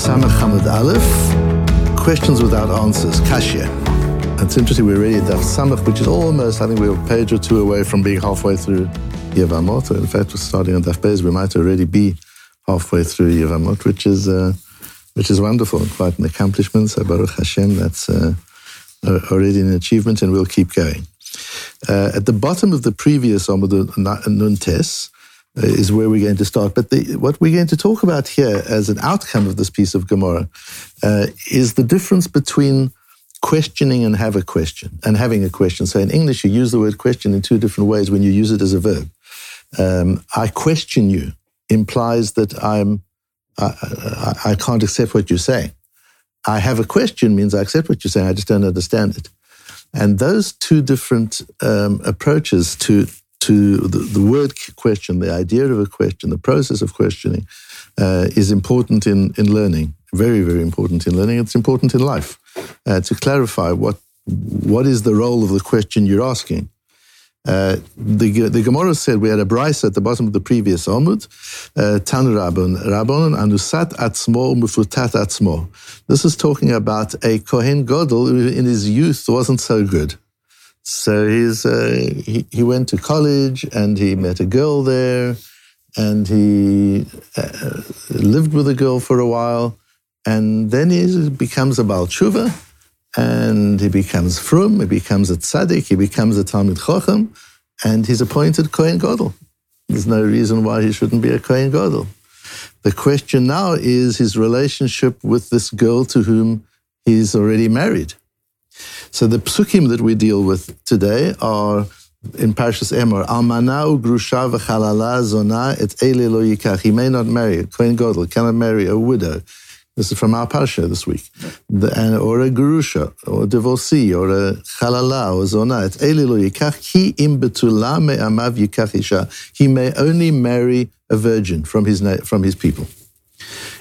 Samach Hamad Aleph, questions without answers, Kashya. It's interesting, we're already at Daf Samach, which is almost, I think we're a page or two away from being halfway through Yevamot. In fact, we're starting on Daf Bez, we might already be halfway through Yevamot, which is, uh, which is wonderful, quite an accomplishment. So Baruch Hashem, that's uh, already an achievement, and we'll keep going. Uh, at the bottom of the previous Amud Nun Tes, uh, is where we're going to start. But the, what we're going to talk about here as an outcome of this piece of Gemara uh, is the difference between questioning and have a question and having a question. So in English, you use the word question in two different ways when you use it as a verb. Um, I question you implies that I'm I, I, I can't accept what you're saying. I have a question means I accept what you're saying. I just don't understand it. And those two different um, approaches to to the, the, word question, the idea of a question, the process of questioning uh, is important in, in learning, very, very important in learning. It's important in life uh, to clarify what, what is the role of the question you're asking. Uh, the, the Gemara said we had a bryce at the bottom of the previous Amud, uh, Tan Rabban, Rabban anusat atzmo mufutat atzmo. This is talking about a Kohen Gadol who in his youth wasn't so good. So he's uh, he, he went to college and he met a girl there, and he uh, lived with a girl for a while, and then he becomes a Baal Tshuva, and he becomes frum, he becomes a tzaddik, he becomes a Talmid Chochem, and he's appointed Kohen Gadol. There's no reason why he shouldn't be a Kohen Gadol. The question now is his relationship with this girl to whom he's already married. So the psukim that we deal with today are in Parshas Emor, Almana ugrusha v'chalala zona et ele lo yikach. He may not marry, a Kohen Gadol cannot marry a widow. This is from our Parsha this week. The, and, or a grusha, or a divorcee, or a chalala, or zona. Et ele lo yikach. He im betula me amav yikach isha. He may only marry a virgin from his, from his people.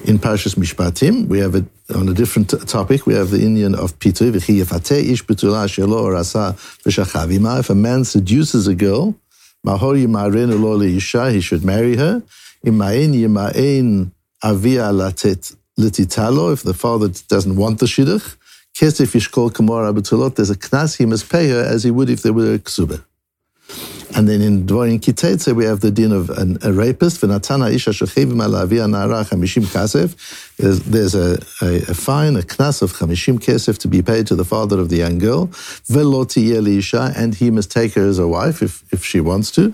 In Parshas Mishpatim, we have it on a different topic, we have the Indian of asa If a man seduces a girl, mahor isha, he should marry her. If the father doesn't want the shidduch. There's a knas he must pay her as he would if there were a ksuba. And then in Dvorin Kitetze, we have the din of an, a rapist. Kasef. There's, a, a, a, fine, a knas of chamishim kesef to be paid to the father of the young girl. And he must take her as a wife if, if she wants to.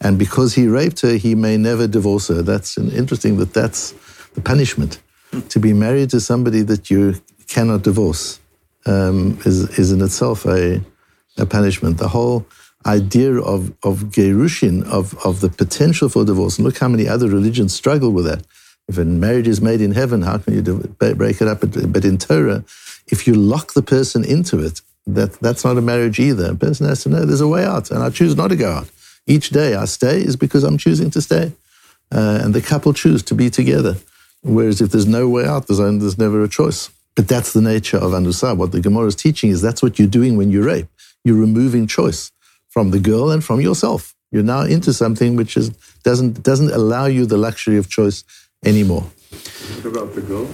And because he raped her, he may never divorce her. That's interesting that that's the punishment. To be married to somebody that you cannot divorce um, is, is in itself a a punishment. The whole idea of, of gerushin, of, of the potential for divorce, and look how many other religions struggle with that. If a marriage is made in heaven, how can you break it up? But in Torah, if you lock the person into it, that, that's not a marriage either. A person has to know there's a way out, and I choose not to go out. Each day I stay is because I'm choosing to stay. Uh, and the couple choose to be together. Whereas if there's no way out, there's, there's never a choice. But that's the nature of Anusah. What the Gemara is teaching is that's what you're doing when you rape you're removing choice from the girl and from yourself. You're now into something which is, doesn't, doesn't allow you the luxury of choice anymore. What about the girl?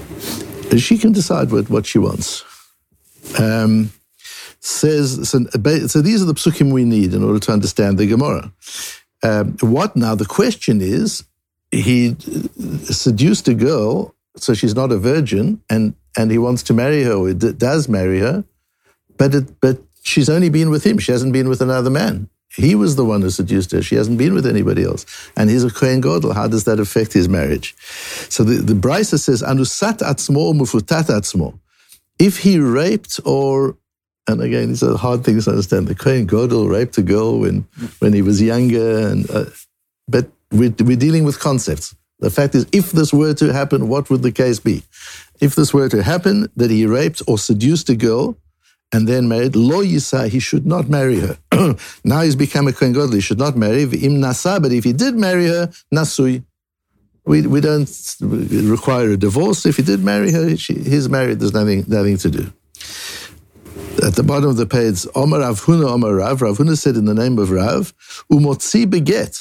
She can decide what, what she wants. Um, says so, so, these are the psukim we need in order to understand the Gemara. Um, what now? The question is, he seduced a girl, so she's not a virgin, and and he wants to marry her, or does marry her, but it, but she's only been with him. She hasn't been with another man. He was the one who seduced her. She hasn't been with anybody else. And he's a Kohen Gadol. How does that affect his marriage? So the, the Brisa says, Anusat atzmo mufutat atzmo. If he raped or, and again, these are hard things to understand. The Kohen Gadol raped a girl when, when he was younger. And, uh, but we're, we're dealing with concepts. The fact is, if this were to happen, what would the case be? If this were to happen, that he raped or seduced a girl, and then married, lo yisa, he should not marry her. now he's become a Kohen Gadol, he should not marry. Im nasa, but if he did marry her, nasui. We, we don't require a divorce. If he did marry her, she, he's married, there's nothing, nothing to do. At the bottom of the page, Omar Rav Huna, Omar Rav, Rav Huna said in the name of Rav, umotzi beget,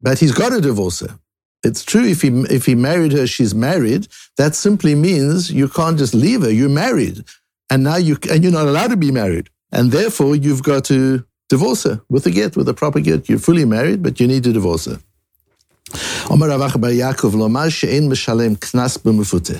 but he's got to divorce her. it's true if he if he married her, she's married. That simply means you can't just leave her. You're married, and now you and you're not allowed to be married, and therefore you've got to divorce her with a get, with a proper get. You're fully married, but you need to divorce her. אומר רב אחא בר יעקב, לומר שאין משלם קנס במפותה.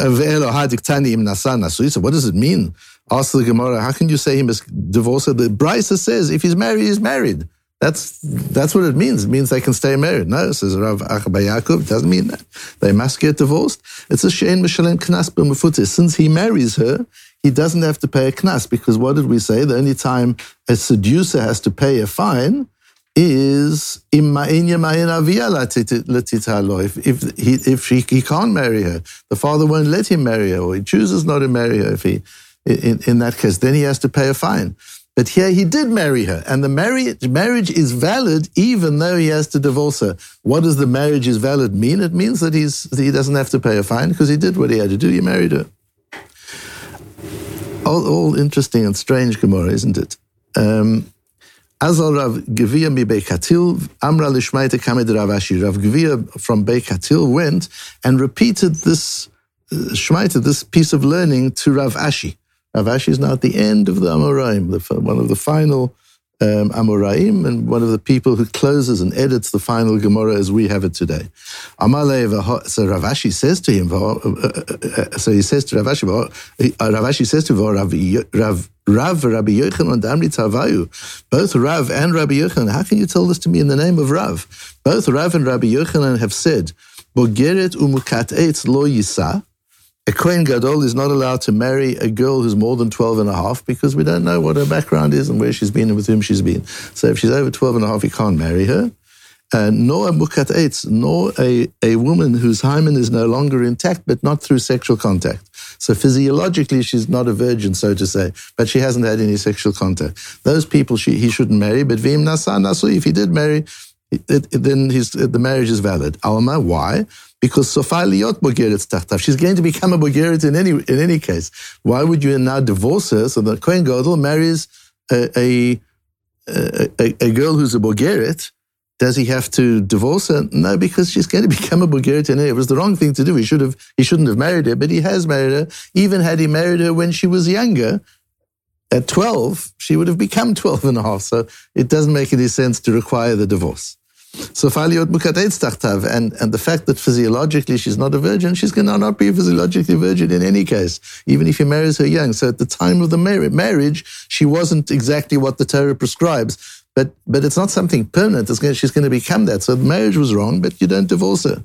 ואלו הדקתני אם נשא נשוי, so what does it mean? Ask the Gemara, how can you say he must divorce her? The Brisa says if he's married, he's married. That's that's what it means. It means they can stay married. No, says Rav Acha bar Yaakov. It doesn't mean that. They must get divorced. It's a shein mishalem knas b'mefutis. Since he marries her, he doesn't have to pay a knas because what did we say? The only time a seducer has to pay a fine is if, if, he, if he, he can't marry her, the father won't let him marry her, or he chooses not to marry her. If he, in, in that case, then he has to pay a fine. But here he did marry her, and the marriage, marriage is valid even though he has to divorce her. What does the marriage is valid mean? It means that, he's, that he doesn't have to pay a fine because he did what he had to do. He married her. All, all interesting and strange Gemara, isn't it? Um, Azal Rav Gevia mi Beikatil, Amra Kamed Rav Ashi. Rav from Beikatil went and repeated this uh, this piece of learning to Rav Ashi. Rav Ashi is now at the end of the Amoraim, the, one of the final um, Amoraim, and one of the people who closes and edits the final Gemara as we have it today. So Rav Ashi says to him, uh, uh, uh, so he says to Rav Ashi, Rav Ashi says to Rav Rav Rabbi Yochanan and Damri Tavayu, both Rav and Rabbi Yochanan, how can you tell this to me in the name of Rav? Both Rav and Rabbi Yochanan have said, Bogeret umukat eitz lo yisa, a Kohen Gadol is not allowed to marry a girl who's more than 12 and a half because we don't know what her background is and where she's been and with whom she's been. So if she's over 12 and a half, he can't marry her. Uh, nor a mukat eitz, nor a, a woman whose hymen is no longer intact, but not through sexual contact. So physiologically, she's not a virgin, so to say, but she hasn't had any sexual contact. Those people she, he shouldn't marry, but vim nasa nasu, if he did marry, it, it, then his, the marriage is valid. Alma, why? Because Sofaliyot Bogeret Tachtav. She's going to become a Bogeret in any, in any case. Why would you now divorce her so that Kohen Gadol marries a, a, a, a girl who's a Bogeret? Does he have to divorce her? No, because she's going to become a Bogeret. It was the wrong thing to do. He should have. He shouldn't have married her, but he has married her. Even had he married her when she was younger, at 12, she would have become 12 and a half. So it doesn't make any sense to require the divorce. So Faliot Mukadet and and the fact that physiologically she's not a virgin, she's going to not be physiologically virgin in any case, even if he marries her young. So at the time of the marriage, she wasn't exactly what the Torah prescribes. But but it's not something permanent. It's going, she's going to become that. So the marriage was wrong, but you don't divorce her.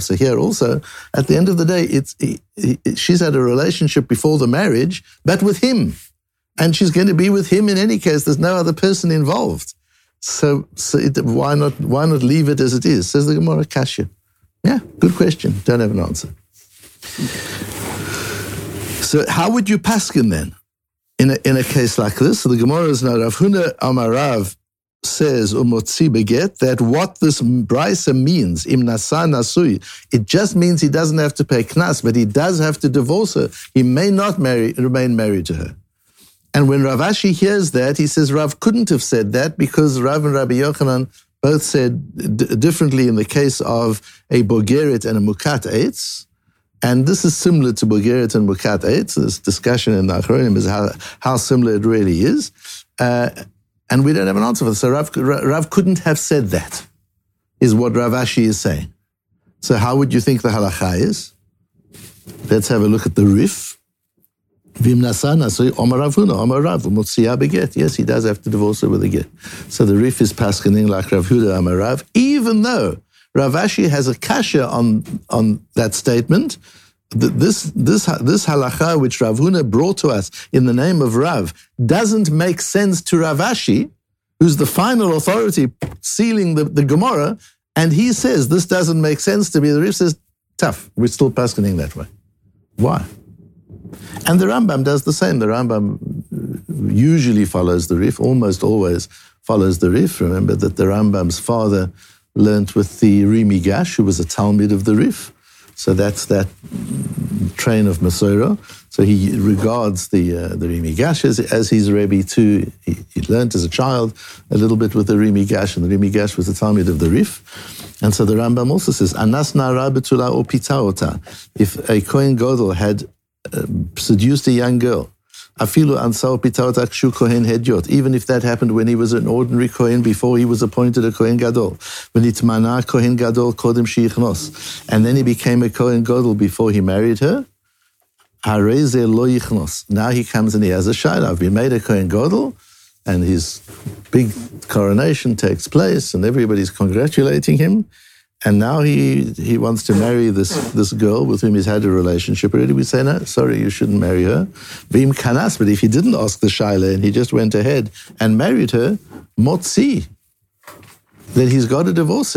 So here also, at the end of the day, it's she's had a relationship before the marriage, but with him, and she's going to be with him in any case. There's no other person involved. So, so it, why not why not leave it as it is? Says the Gemara Kasha. Yeah, good question. Don't have an answer. So how would you paskin then? in a, in a case like this, So the Gemara is now Rav Huna Amarav says umotzi beget that what this brisa means im nasa nasui it just means he doesn't have to pay knas but he does have to divorce her he may not marry remain married to her and when Rav Ashi hears that he says Rav couldn't have said that because Rav and Rabbi Yochanan both said d- differently in the case of a Bogeret and a Mukat Eitz and this is similar to Bogeret and Mukat Eitz. This discussion in the Achronim is how, how similar it really is. Uh, and we don't have an answer for this. So Rav, Rav couldn't have said that, is what Rav Ashi is saying. So how would you think the halacha is? Let's have a look at the Rif. Vimnasana, so Omar Rav Huna, Omar Rav, beget. Yes, he does have to divorce her with a get. So the Rif is paskening like Rav Huna Omar Rav, even though Rav Ashi has a kasha on, on that statement. This, this, this halacha which Rav Huna brought to us in the name of Rav doesn't make sense to Rav Ashi, who's the final authority sealing the, the Gemara, and he says this doesn't make sense to me. The Rif says, tough, we're still paskening that way. Why? And the Rambam does the same. The Rambam usually follows the Rif, almost always follows the Rif. Remember that the Rambam's father learnt with the Ri Migash, who was a Talmid of the Rif. So that's that train of Masorah. So he regards the uh, the Ri Migash as, as his Rebbe too. He, he learned as a child a little bit with the Ri Migash, and the Ri Migash was the Talmid of the Rif. And so the Rambam also says, Anas nara betula o pitaota. If a Kohen Gadol had uh, seduced a young girl, afilu ansao pitaota kshu Kohen hedyot, even if that happened when he was an ordinary Kohen before he was appointed a Kohen Gadol. When itmana Kohen Gadol kodim shichnos. And then he became a Kohen Gadol before he married her, now he comes and he has a shayla. I've been made a Kohen Gadol, and his big coronation takes place, and everybody's congratulating him. And now he he wants to marry this this girl with whom he's had a relationship already. We say, no, sorry, you shouldn't marry her. Vim kanas, but if he didn't ask the shaila and he just went ahead and married her, motzi, then he's got a divorce.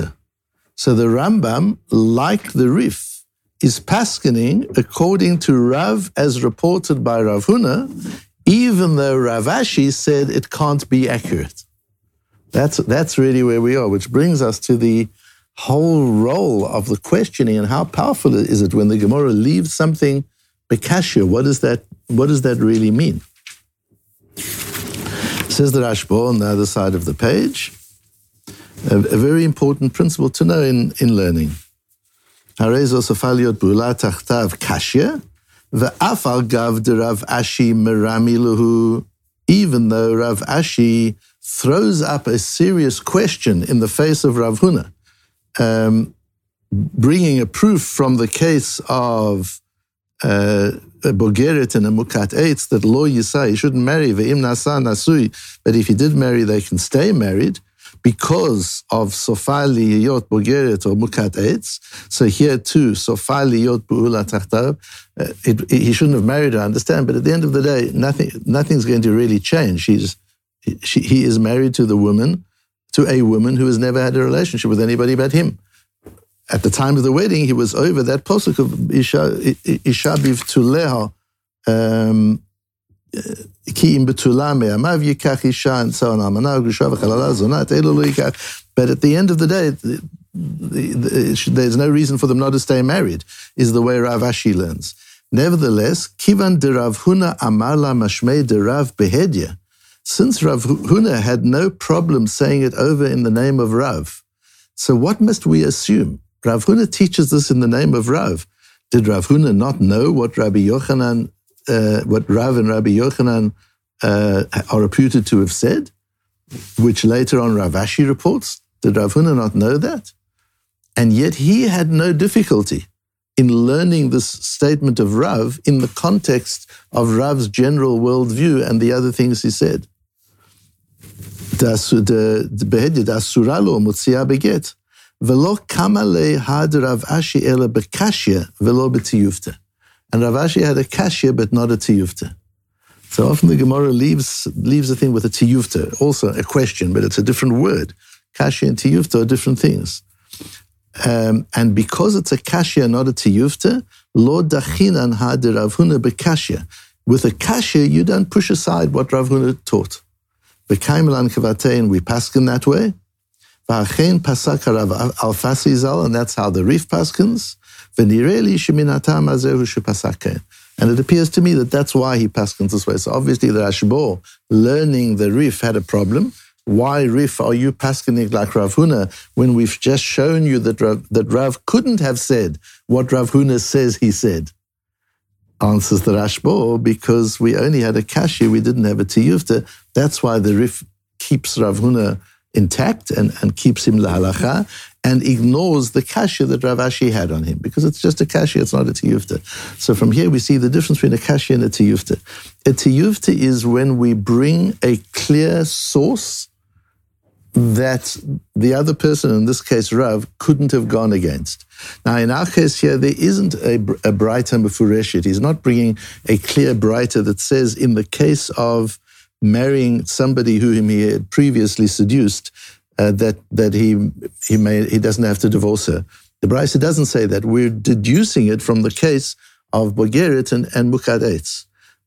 So the Rambam, like the Rif, is paskening according to Rav as reported by Rav Huna, even though Rav Ashi said it can't be accurate. That's, that's really where we are, which brings us to the whole role of the questioning and how powerful is it when the Gemara leaves something bekashia? What does that what does that really mean? Says the Rashba on the other side of the page, a, a very important principle to know in, in learning. kashia, Va'afal gav Rav Ashi meramiluhu. Even though Rav Ashi throws up a serious question in the face of Rav Huna, um, bringing a proof from the case of uh, a and a Mukat Eitz that Lo Yisai, he shouldn't marry, Ve'im Nasa Nasui, but if he did marry, they can stay married because of Sofali Yot Bogeret or Mukat Eitz. So here too, Sofali Yot Bu'ula Tachtav, uh, he shouldn't have married I understand, but at the end of the day, nothing, nothing's going to really change. She's, she, he is married to the woman, to a woman who has never had a relationship with anybody but him. At the time of the wedding, he was over that posuk of Ishabiv Tuleha, um, uh, Ki Im Betulame, Amav Yikach Isha, and so on. Amanav Gushav Zonat, Yikach. But at the end of the day, the, the, the, there's no reason for them not to stay married, is the way Rav Ashi learns. Nevertheless, Kivan de Rav Huna Amar La Mashmei de Rav Behedya since Rav Huna had no problem saying it over in the name of Rav, so what must we assume? Rav Huna teaches this in the name of Rav. Did Rav Huna not know what Rabbi Yochanan uh, what Rav and Rabbi Yochanan uh, are reputed to have said, which later on Rav Ashi reports. Did Rav Huna not know that? And yet he had no difficulty in learning this statement of Rav in the context of Rav's general worldview and the other things he said. ולא קמה להד רב אשי אלא בקשיא ולא בתיובתא. And Rav Ashi had a kashya, but not a tiyufta. So often the Gemara leaves, leaves the thing with a tiyufta, also a question, but it's a different word. Kashya and tiyufta are different things. Um, and because it's a kashya, not a tiyufta, lo dachinan ha de Rav Huna bekashya. With a kashya, you don't push aside what Rav Huna taught. Bekaimelan kavatein, we paskin that way. V'achein pasak Rav Alfasi zal, and that's how the Rif paskins. And it appears to me that that's why he paskins this way. So obviously the Rashbo, learning the Rif, had a problem. Why Rif are you paskining like Rav Huna when we've just shown you that Rav, that Rav couldn't have said what Rav Huna says he said? Answers the Rashbo, because we only had a kashya, we didn't have a tiyufta. That's why the Rif keeps Rav Huna intact and, and keeps him lahalacha and ignores the kasha that Rav Ashi had on him because it's just a kasha, it's not a tiyufta. So from here we see the difference between a kasha and a tiyufta. A tiyufta is when we bring a clear source that the other person, in this case Rav, couldn't have gone against. Now, in our case here, there isn't a, a brighter mufureshit. He's not bringing a clear brighter that says, in the case of marrying somebody whom he had previously seduced, uh, that that he he may he doesn't have to divorce her. The Brisa doesn't say that. We're deducing it from the case of Bogeret and, and.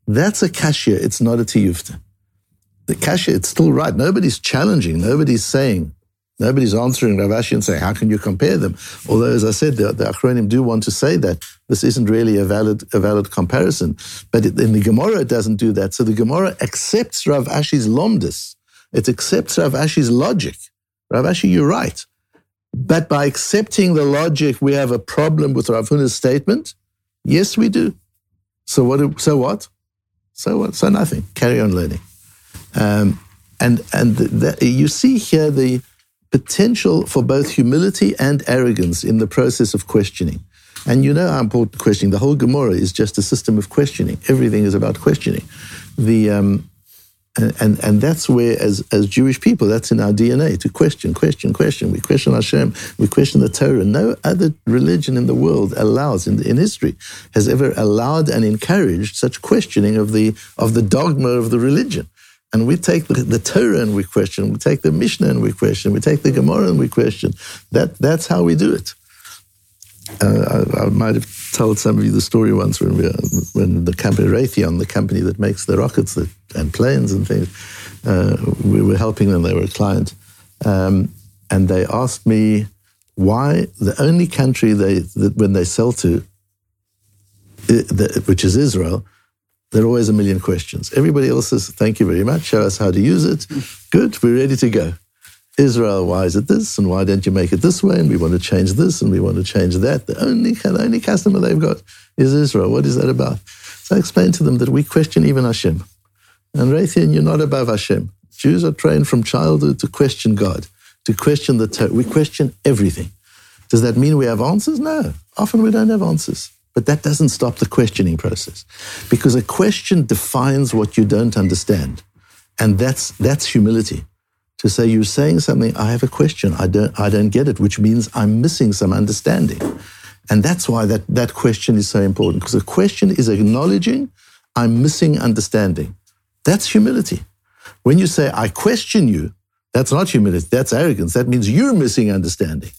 That's a kashya. It's not a tiyufta. The kashya, it's still right. Nobody's challenging. Nobody's saying Nobody's answering Rav Ashi and saying, how can you compare them? Although, as I said, the, the Achronim do want to say that this isn't really a valid, a valid comparison. But it, in the Gemara, it doesn't do that. So the Gemara accepts Rav Ashi's lomdus. It accepts Rav Ashi's logic. Rav Ashi, you're right. But by accepting the logic, we have a problem with Rav Huna's statement. Yes, we do. So what? So what? So what? So nothing. Carry on learning. Um, and and the, the, you see here the potential for both humility and arrogance in the process of questioning. And you know how important questioning. The whole Gemara is just a system of questioning. Everything is about questioning. The um, and, and, that's where, as, as Jewish people, that's in our DNA to question, question, question. We question Hashem, we question the Torah. No other religion in the world allows, in, in history, has ever allowed and encouraged such questioning of the, of the dogma of the religion. And we take the, the, Torah and we question, we take the Mishnah and we question, we take the Gemara and we question. That, that's how we do it. Uh, I, I, might have told some of you the story once when, we, when the company Raytheon, the company that makes the rockets that, and planes and things, uh, we were helping them. They were a client, um, and they asked me why the only country they that when they sell to, which is Israel, there are always a million questions. Everybody else says, thank you very much, show us how to use it. Good, we're ready to go. Israel, why is it this? And why don't you make it this way? And we want to change this and we want to change that. The only, the only customer they've got is Israel. What is that about? So I explained to them that we question even Hashem. And Raytheon, you're not above Hashem. Jews are trained from childhood to question God, to question the Torah. We question everything. Does that mean we have answers? No. Often we don't have answers. But that doesn't stop the questioning process because a question defines what you don't understand. And that's, that's humility. To say you're saying something, I have a question, I don't, I don't get it, which means I'm missing some understanding. And that's why that, that question is so important because a question is acknowledging I'm missing understanding. That's humility. When you say, I question you, that's not humility, that's arrogance. That means you're missing understanding.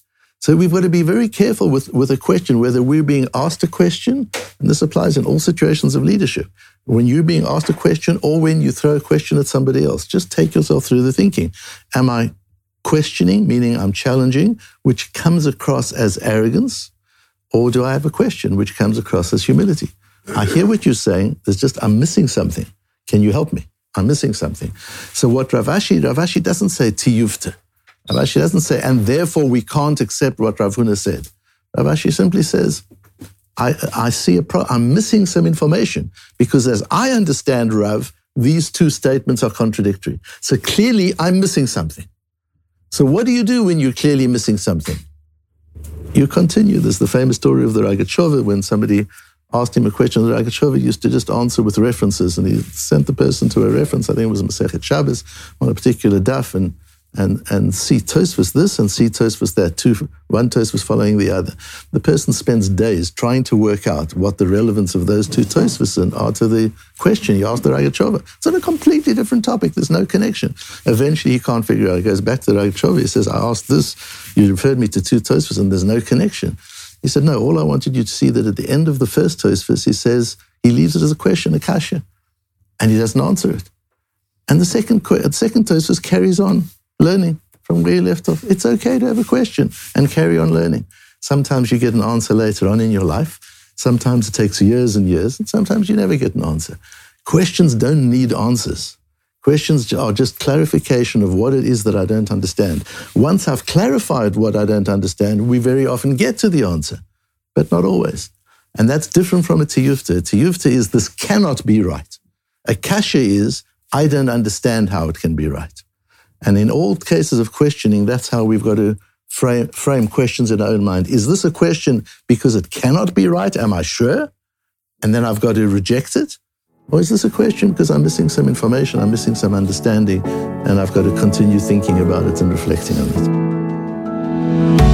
So we've got to be very careful with, with a question, whether we're being asked a question, and this applies in all situations of leadership. When you're being asked a question or when you throw a question at somebody else, just take yourself through the thinking. Am I questioning, meaning I'm challenging, which comes across as arrogance, or do I have a question which comes across as humility? I hear what you're saying, there's just, I'm missing something. Can you help me? I'm missing something. So what Rav Ashi, Rav Ashi doesn't say tiyuvta. Rav Ashi doesn't say, and therefore we can't accept what Rav Huna said. Rav Ashi simply says, I, I see a pro- I'm missing some information because as I understand Rav, these two statements are contradictory. So clearly I'm missing something. So what do you do when you're clearly missing something? You continue. There's the famous story of the Rogatchover when somebody asked him a question. The Rogatchover used to just answer with references and he sent the person to a reference. I think it was Masechet Shabbos on a particular daf and and, and see Tosfos this and see Tosfos that. Two, one Tosfos following the other. The person spends days trying to work out what the relevance of those two Tosfos are to the question he asked the Rogatchover. It's on a completely different topic. There's no connection. Eventually, he can't figure out. He goes back to the Rogatchover. He says, I asked this. You referred me to two and there's no connection. He said, no, all I wanted you to see that at the end of the first Tosfos, he says, he leaves it as a question, a kasha, and he doesn't answer it. And the second, the second Tosfos carries on learning from where you left off. It's okay to have a question and carry on learning. Sometimes you get an answer later on in your life. Sometimes it takes years and years, and sometimes you never get an answer. Questions don't need answers. Questions are just clarification of what it is that I don't understand. Once I've clarified what I don't understand, we very often get to the answer, but not always. And that's different from a tiyufta. A tiyufta is this cannot be right. A kasha is I don't understand how it can be right. And in all cases of questioning, that's how we've got to frame, frame questions in our own mind. Is this a question because it cannot be right? Am I sure? And then I've got to reject it? Or is this a question because I'm missing some information, I'm missing some understanding, and I've got to continue thinking about it and reflecting on it?